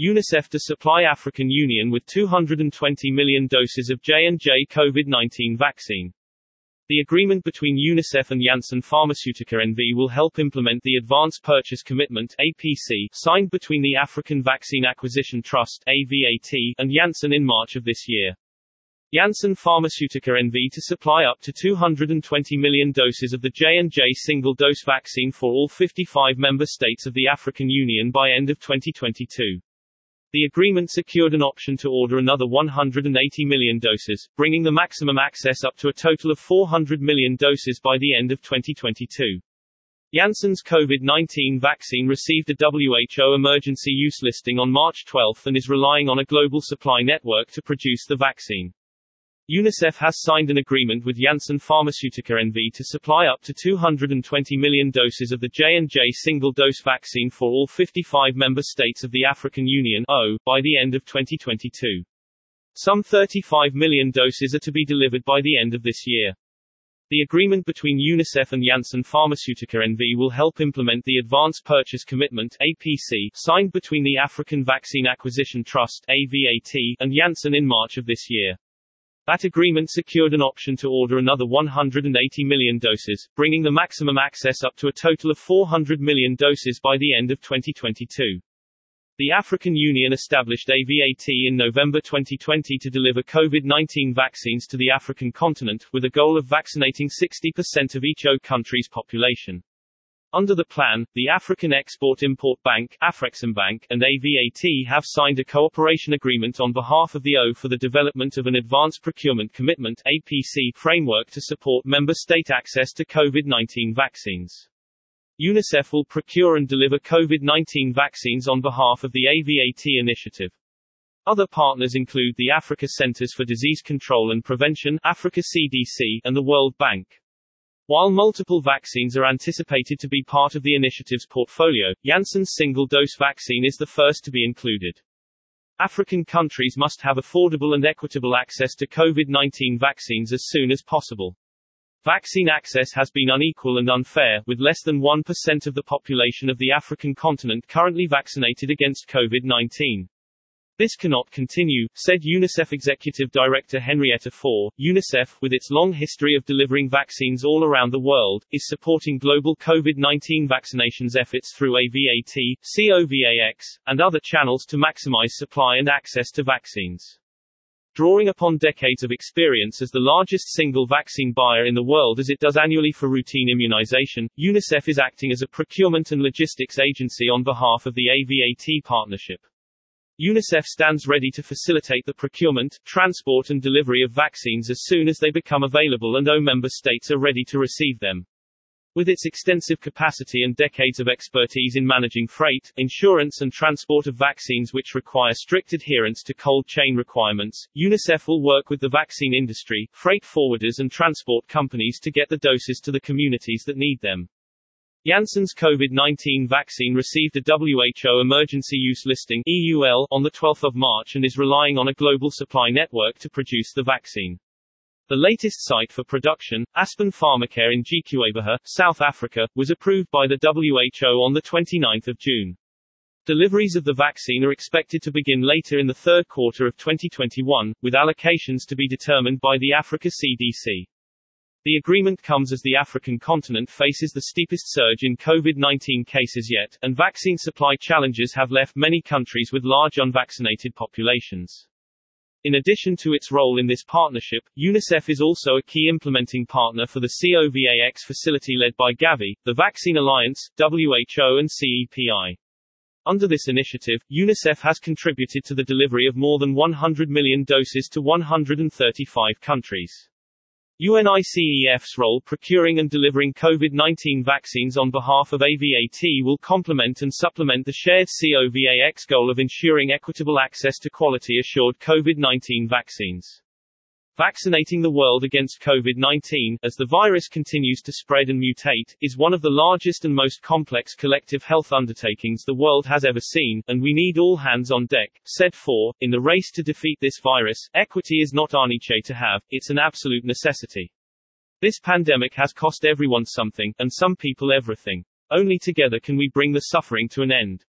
UNICEF to supply African Union with 220 million doses of J&J COVID-19 vaccine. The agreement between UNICEF and Janssen Pharmaceutica NV will help implement the Advance Purchase Commitment APC signed between the African Vaccine Acquisition Trust AVAT and Janssen in March of this year. Janssen Pharmaceutica NV to supply up to 220 million doses of the J&J single-dose vaccine for all 55 member states of the African Union by end of 2022. The agreement secured an option to order another 180 million doses, bringing the maximum access up to a total of 400 million doses by the end of 2022. Janssen's COVID-19 vaccine received a WHO emergency use listing on March 12 and is relying on a global supply network to produce the vaccine. UNICEF has signed an agreement with Janssen Pharmaceutica NV to supply up to 220 million doses of the J&J single-dose vaccine for all 55 member states of the African Union (O) by the end of 2022. Some 35 million doses are to be delivered by the end of this year. The agreement between UNICEF and Janssen Pharmaceutica NV will help implement the Advance Purchase Commitment APC signed between the African Vaccine Acquisition Trust AVAT and Janssen in March of this year. That agreement secured an option to order another 180 million doses, bringing the maximum access up to a total of 400 million doses by the end of 2022. The African Union established AVAT in November 2020 to deliver COVID-19 vaccines to the African continent, with a goal of vaccinating 60% of each O country's population. Under the plan, the African Export-Import Bank Afreximbank and AVAT have signed a cooperation agreement on behalf of the O for the development of an Advanced Procurement Commitment APC framework to support member state access to COVID-19 vaccines. UNICEF will procure and deliver COVID-19 vaccines on behalf of the AVAT initiative. Other partners include the Africa Centers for Disease Control and Prevention Africa CDC and the World Bank. While multiple vaccines are anticipated to be part of the initiative's portfolio, Janssen's single-dose vaccine is the first to be included. African countries must have affordable and equitable access to COVID-19 vaccines as soon as possible. Vaccine access has been unequal and unfair, with less than 1% of the population of the African continent currently vaccinated against COVID-19. This cannot continue, said UNICEF Executive Director Henrietta Fore. UNICEF, with its long history of delivering vaccines all around the world, is supporting global COVID-19 vaccinations efforts through AVAT, COVAX, and other channels to maximize supply and access to vaccines. Drawing upon decades of experience as the largest single vaccine buyer in the world as it does annually for routine immunization, UNICEF is acting as a procurement and logistics agency on behalf of the AVAT partnership. UNICEF stands ready to facilitate the procurement, transport and delivery of vaccines as soon as they become available and O member states are ready to receive them. With its extensive capacity and decades of expertise in managing freight, insurance and transport of vaccines which require strict adherence to cold chain requirements, UNICEF will work with the vaccine industry, freight forwarders and transport companies to get the doses to the communities that need them. Janssen's COVID-19 vaccine received a WHO Emergency Use Listing EUL on 12 March and is relying on a global supply network to produce the vaccine. The latest site for production, Aspen Pharmacare in Gqeberha, South Africa, was approved by the WHO on 29 June. Deliveries of the vaccine are expected to begin later in the third quarter of 2021, with allocations to be determined by the Africa CDC. The agreement comes as the African continent faces the steepest surge in COVID-19 cases yet, and vaccine supply challenges have left many countries with large unvaccinated populations. In addition to its role in this partnership, UNICEF is also a key implementing partner for the COVAX facility led by Gavi, the Vaccine Alliance, WHO and CEPI. Under this initiative, UNICEF has contributed to the delivery of more than 100 million doses to 135 countries. UNICEF's role procuring and delivering COVID-19 vaccines on behalf of AVAT will complement and supplement the shared COVAX goal of ensuring equitable access to quality assured COVID-19 vaccines. Vaccinating the world against COVID-19, as the virus continues to spread and mutate, is one of the largest and most complex collective health undertakings the world has ever seen, and we need all hands on deck, said Fore. In the race to defeat this virus, equity is not our niche to have, it's an absolute necessity. This pandemic has cost everyone something, and some people everything. Only together can we bring the suffering to an end.